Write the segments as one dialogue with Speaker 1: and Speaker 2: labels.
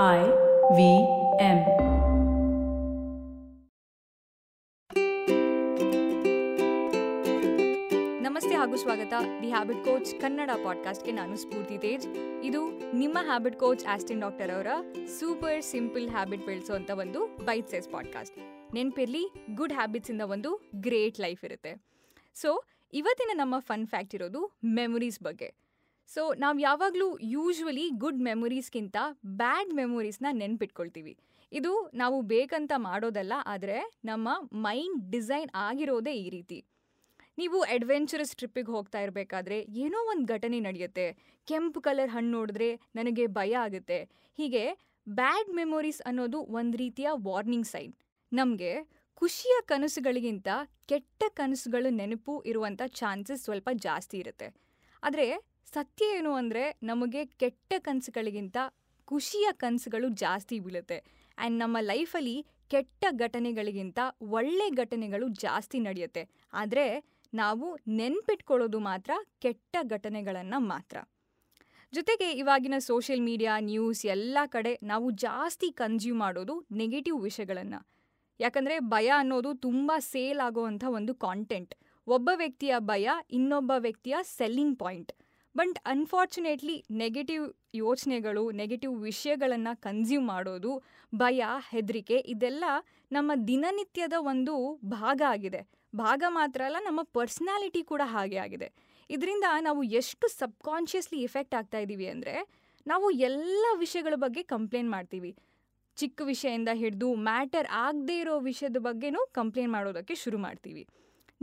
Speaker 1: I V M.
Speaker 2: ನಮಸ್ತೆ ಹಾಗೂ ಸ್ವಾಗತ. ದಿ ಹ್ಯಾಬಿಟ್ ಕೋಚ್ ಕನ್ನಡ ಪಾಡ್ಕಾಸ್ಟ್ಗೆ ನಾನು ಸ್ಫೂರ್ತಿ ತೇಜ್. ಇದು ನಿಮ್ಮ ಹ್ಯಾಬಿಟ್ ಕೋಚ್ ಆಸ್ಟಿನ್ ಡಾಕ್ಟರ್ ಅವರ ಸೂಪರ್ ಸಿಂಪಲ್ ಹ್ಯಾಬಿಟ್ ಬೆಳೆಸೋಂಥ ಒಂದು ಬೈಟ್ ಸೈಸ್ ಪಾಡ್ಕಾಸ್ಟ್. ನೆನಪಿರಲಿ, ಗುಡ್ ಹ್ಯಾಬಿಟ್ಸಿಂದ ಒಂದು ಗ್ರೇಟ್ ಲೈಫ್ ಇರುತ್ತೆ. ಸೊ, ಇವತ್ತಿನ ನಮ್ಮ ಫನ್ ಫ್ಯಾಕ್ಟ್ ಇರೋದು ಮೆಮೊರೀಸ್ ಬಗ್ಗೆ. ಸೊ ನಾವು ಯಾವಾಗಲೂ ಯೂಶ್ವಲಿ ಗುಡ್ ಮೆಮೊರೀಸ್ಗಿಂತ ಬ್ಯಾಡ್ ಮೆಮೊರೀಸ್ನ ನೆನ್ಪಿಟ್ಕೊಳ್ತೀವಿ. ಇದು ನಾವು ಬೇಕಂತ ಮಾಡೋದಲ್ಲ, ಆದರೆ ನಮ್ಮ ಮೈಂಡ್ ಡಿಸೈನ್ ಆಗಿರೋದೇ ಈ ರೀತಿ. ನೀವು ಅಡ್ವೆಂಚರಸ್ ಟ್ರಿಪ್ಪಿಗೆ ಹೋಗ್ತಾ ಇರಬೇಕಾದ್ರೆ ಏನೋ ಒಂದು ಘಟನೆ ನಡೆಯುತ್ತೆ. ಕೆಂಪು ಕಲರ್ ಹಣ್ಣು ನೋಡಿದ್ರೆ ನನಗೆ ಭಯ ಆಗುತ್ತೆ. ಹೀಗೆ ಬ್ಯಾಡ್ ಮೆಮೊರೀಸ್ ಅನ್ನೋದು ಒಂದು ರೀತಿಯ ವಾರ್ನಿಂಗ್ ಸೈನ್ ನಮಗೆ ಖುಷಿಯ ಕನಸುಗಳಿಗಿಂತ ಕೆಟ್ಟ ಕನಸುಗಳು ನೆನಪು ಇರುವಂಥ ಚಾನ್ಸಸ್ ಸ್ವಲ್ಪ ಜಾಸ್ತಿ ಇರುತ್ತೆ. ಆದರೆ ಸತ್ಯ ಏನು ಅಂದರೆ ನಮಗೆ ಕೆಟ್ಟ ಕನಸುಗಳಿಗಿಂತ ಖುಷಿಯ ಕನಸುಗಳು ಜಾಸ್ತಿ ಬೀಳುತ್ತೆ. ಆ್ಯಂಡ್ ನಮ್ಮ ಲೈಫಲ್ಲಿ ಕೆಟ್ಟ ಘಟನೆಗಳಿಗಿಂತ ಒಳ್ಳೆ ಘಟನೆಗಳು ಜಾಸ್ತಿ ನಡೆಯುತ್ತೆ. ಆದರೆ ನಾವು ನೆನ್ಪಿಟ್ಕೊಳ್ಳೋದು ಮಾತ್ರ ಕೆಟ್ಟ ಘಟನೆಗಳನ್ನು ಮಾತ್ರ. ಜೊತೆಗೆ ಇವಾಗಿನ ಸೋಷಿಯಲ್ ಮೀಡಿಯಾ ನ್ಯೂಸ್ ಎಲ್ಲ ಕಡೆ ನಾವು ಜಾಸ್ತಿ ಕನ್ಸ್ಯೂಮ್ ಮಾಡೋದು ನೆಗೆಟಿವ್ ವಿಷಯಗಳನ್ನು. ಯಾಕಂದರೆ ಭಯ ಅನ್ನೋದು ತುಂಬ ಸೇಲ್ ಆಗೋವಂಥ ಒಂದು ಕಾಂಟೆಂಟ್ ಒಬ್ಬ ವ್ಯಕ್ತಿಯ ಭಯ ಇನ್ನೊಬ್ಬ ವ್ಯಕ್ತಿಯ selling point but unfortunately negative ಯೋಚನೆಗಳು ನೆಗೆಟಿವ್ ವಿಷಯಗಳನ್ನು ಕನ್ಸ್ಯೂಮ್ ಮಾಡೋದು, ಭಯ, ಹೆದರಿಕೆ, ಇದೆಲ್ಲ ನಮ್ಮ ದಿನನಿತ್ಯದ ಒಂದು ಭಾಗ ಆಗಿದೆ. ಭಾಗ ಮಾತ್ರ ಅಲ್ಲ, ನಮ್ಮ ಪರ್ಸ್ನಾಲಿಟಿ ಕೂಡ ಹಾಗೆ ಆಗಿದೆ. ಇದರಿಂದ ನಾವು ಎಷ್ಟು ಸಬ್ಕಾನ್ಷಿಯಸ್ಲಿ ಎಫೆಕ್ಟ್ ಆಗ್ತಾ ಇದ್ದೀವಿ ಅಂದರೆ, ನಾವು ಎಲ್ಲ ವಿಷಯಗಳ ಬಗ್ಗೆ ಕಂಪ್ಲೇಂಟ್ ಮಾಡ್ತೀವಿ. ಚಿಕ್ಕ ವಿಷಯದಿಂದ ಹಿಡಿದು ಮ್ಯಾಟರ್ ಆಗದೇ ಇರೋ ವಿಷಯದ ಬಗ್ಗೆನೂ ಕಂಪ್ಲೇಂಟ್ ಮಾಡೋದಕ್ಕೆ ಶುರು ಮಾಡ್ತೀವಿ.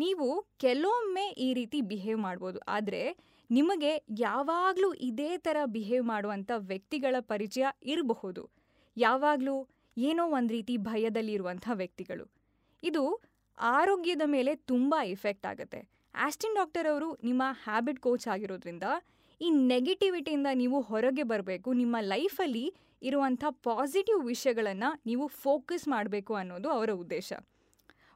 Speaker 2: ನೀವು ಕೆಲವೊಮ್ಮೆ ಈ ರೀತಿ ಬಿಹೇವ್ ಮಾಡ್ಬೋದು. ಆದರೆ ನಿಮಗೆ ಯಾವಾಗಲೂ ಇದೇ ಥರ ಬಿಹೇವ್ ಮಾಡುವಂಥ ವ್ಯಕ್ತಿಗಳ ಪರಿಚಯ ಇರಬಹುದು. ಯಾವಾಗಲೂ ಏನೋ ಒಂದು ರೀತಿ ಭಯದಲ್ಲಿರುವಂಥ ವ್ಯಕ್ತಿಗಳು. ಇದು ಆರೋಗ್ಯದ ಮೇಲೆ ತುಂಬ ಇಫೆಕ್ಟ್ ಆಗುತ್ತೆ. ಆಸ್ಟಿನ್ ಡಾಕ್ಟರ್ ಅವರು ನಿಮ್ಮ ಹ್ಯಾಬಿಟ್ ಕೋಚ್ ಆಗಿರೋದ್ರಿಂದ ಈ ನೆಗೆಟಿವಿಟಿಯಿಂದ ನೀವು ಹೊರಗೆ ಬರಬೇಕು, ನಿಮ್ಮ ಲೈಫಲ್ಲಿ ಇರುವಂಥ ಪಾಸಿಟಿವ್ ವಿಷಯಗಳನ್ನು ನೀವು ಫೋಕಸ್ ಮಾಡಬೇಕು ಅನ್ನೋದು ಅವರ ಉದ್ದೇಶ.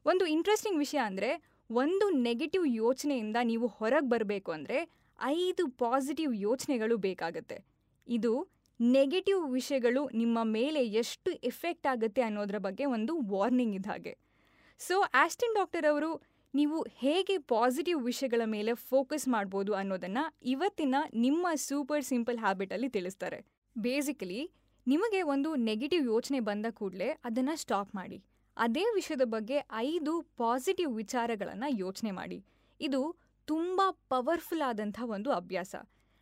Speaker 2: ಒಂದು ಇಂಟ್ರೆಸ್ಟಿಂಗ್ ವಿಷಯ ಅಂದರೆ ಒಂದು ನೆಗೆಟಿವ್ ಯೋಚನೆಯಿಂದ ನೀವು ಹೊರಗೆ ಬರಬೇಕು ಅಂದರೆ ಐದು ಪಾಸಿಟಿವ್ ಯೋಚನೆಗಳು ಬೇಕಾಗುತ್ತೆ. ಇದು ನೆಗೆಟಿವ್ ವಿಷಯಗಳು ನಿಮ್ಮ ಮೇಲೆ ಎಷ್ಟು ಎಫೆಕ್ಟ್ ಆಗುತ್ತೆ ಅನ್ನೋದ್ರ ಬಗ್ಗೆ ಒಂದು ವಾರ್ನಿಂಗ್ ಇದ್ದ ಹಾಗೆ. ಸೊ ಆಸ್ಟಿನ್ ಡಾಕ್ಟರ್ ಅವರು ನೀವು ಹೇಗೆ ಪಾಸಿಟಿವ್ ವಿಷಯಗಳ ಮೇಲೆ ಫೋಕಸ್ ಮಾಡ್ಬೋದು ಅನ್ನೋದನ್ನು ಇವತ್ತಿನ ನಿಮ್ಮ ಸೂಪರ್ ಸಿಂಪಲ್ ಹ್ಯಾಬಿಟಲ್ಲಿ ತಿಳಿಸ್ತಾರೆ. ಬೇಸಿಕಲಿ ನಿಮಗೆ ಒಂದು ನೆಗೆಟಿವ್ ಯೋಚನೆ ಬಂದ ಕೂಡಲೇ ಅದನ್ನು ಸ್ಟಾಪ್ ಮಾಡಿ. ಅದೇ ವಿಷಯದ ಬಗ್ಗೆ ಐದು ಪಾಸಿಟಿವ್ ವಿಚಾರಗಳನ್ನು ಯೋಚನೆ ಮಾಡಿ. ಇದು ತುಂಬ ಪವರ್ಫುಲ್ ಆದಂಥ ಒಂದು ಅಭ್ಯಾಸ.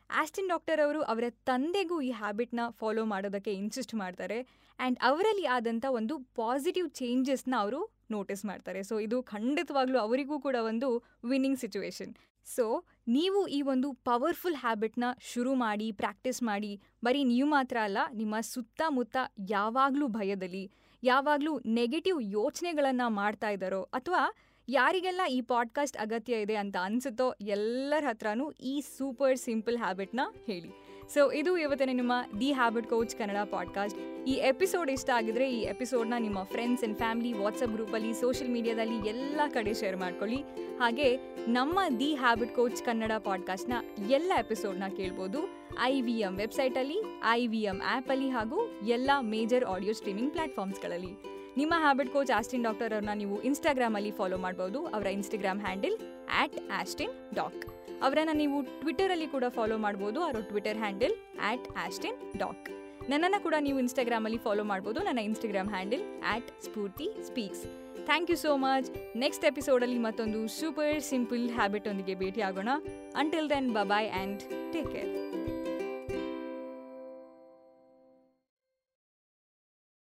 Speaker 2: ಆಸ್ಟಿನ್ ಡಾಕ್ಟರ್ ಅವರು ಅವರ ತಂದೆಗೂ ಈ ಹ್ಯಾಬಿಟ್ನ ಫಾಲೋ ಮಾಡೋದಕ್ಕೆ ಇನ್ಸಿಸ್ಟ್ ಮಾಡ್ತಾರೆ ಆ್ಯಂಡ್ ಅವರಲ್ಲಿ ಆದಂಥ ಒಂದು ಪಾಸಿಟಿವ್ ಚೇಂಜಸ್ನ ಅವರು ನೋಟಿಸ್ ಮಾಡ್ತಾರೆ. ಸೊ ಇದು ಖಂಡಿತವಾಗ್ಲೂ ಅವರಿಗೂ ಕೂಡ ಒಂದು ವಿನ್ನಿಂಗ್ ಸಿಚುವೇಶನ್ ಸೊ ನೀವು ಈ ಒಂದು ಪವರ್ಫುಲ್ ಹ್ಯಾಬಿಟ್ನ ಶುರು ಮಾಡಿ ಪ್ರಾಕ್ಟೀಸ್ ಮಾಡಿ, ಬರೀ ನೀವು ಮಾತ್ರ ಅಲ್ಲ, ನಿಮ್ಮ ಸುತ್ತಮುತ್ತ ಯಾವಾಗಲೂ ಭಯದಲ್ಲಿ ಯಾವಾಗಲೂ ನೆಗೆಟಿವ್ ಯೋಚನೆಗಳನ್ನು ಮಾಡ್ತಾ ಇದ್ದಾರೋ ಅಥವಾ ಯಾರಿಗೆಲ್ಲ ಈ ಪಾಡ್ಕಾಸ್ಟ್ ಅಗತ್ಯ ಇದೆ ಅಂತ ಅನಿಸುತ್ತೋ ಎಲ್ಲರ ಹತ್ರನೂ ಈ ಸೂಪರ್ ಸಿಂಪಲ್ ಹ್ಯಾಬಿಟ್ನ ಹೇಳಿ. ಸೊ ಇದು ಇವತ್ತಿನ ನಿಮ್ಮ the habit coach Kannada podcast ಈ ಎಪಿಸೋಡ್ ಇಷ್ಟ ಆಗಿದ್ರೆ ಈ ಎಪಿಸೋಡ್ನ ನಿಮ್ಮ ಫ್ರೆಂಡ್ಸ್ ಅಂಡ್ ಫ್ಯಾಮಿಲಿ ವಾಟ್ಸಪ್ ಗ್ರೂಪಲ್ಲಿ ಸೋಷಿಯಲ್ ಮೀಡಿಯಾದಲ್ಲಿ ಎಲ್ಲ ಕಡೆ ಶೇರ್ ಮಾಡ್ಕೊಳ್ಳಿ. ಹಾಗೆ ನಮ್ಮ ದಿ ಹ್ಯಾಬಿಟ್ ಕೋಚ್ ಕನ್ನಡ ಪಾಡ್ಕಾಸ್ಟ್ನ ಎಲ್ಲ ಎಪಿಸೋಡ್ನ ಕೇಳ್ಬೋದು. ಐ ವಿ ಎಂ ವೆಬ್ಸೈಟಲ್ಲಿ ಐ ವಿ ಎಂ ಆ್ಯಪಲ್ಲಿ ಹಾಗೂ ಎಲ್ಲ ಮೇಜರ್ ಆಡಿಯೋ ಸ್ಟ್ರೀಮಿಂಗ್ ಪ್ಲಾಟ್ಫಾರ್ಮ್ಸ್ಗಳಲ್ಲಿ ನಿಮ್ಮ ಹ್ಯಾಬಿಟ್ ಕೋಚ್ ಆಸ್ಟಿನ್ ಡಾಕ್ಟರ್ ಅವ್ರನ್ನ ನೀವು ಇನ್ಸ್ಟಾಗ್ರಾಮಲ್ಲಿ ಫಾಲೋ ಮಾಡ್ಬೋದು. ಅವರ Instagram handle at Austin doc ಅವರನ್ನು ನೀವು ಟ್ವಿಟರಲ್ಲಿ ಕೂಡ ಫಾಲೋ ಮಾಡ್ಬೋದು. ಅವರ Twitter handle at Austin doc ನನ್ನನ್ನು ಕೂಡ ನೀವು ಇನ್ಸ್ಟಾಗ್ರಾಮಲ್ಲಿ ಫಾಲೋ ಮಾಡ್ಬೋದು. ನನ್ನ Instagram handle at Spoorthi speaks thank you so much next ಎಪಿಸೋಡಲ್ಲಿ ಮತ್ತೊಂದು ಸೂಪರ್ ಸಿಂಪಲ್ ಹ್ಯಾಬಿಟ್ ಒಂದಿಗೆ ಭೇಟಿ ಆಗೋಣ until then bye and take care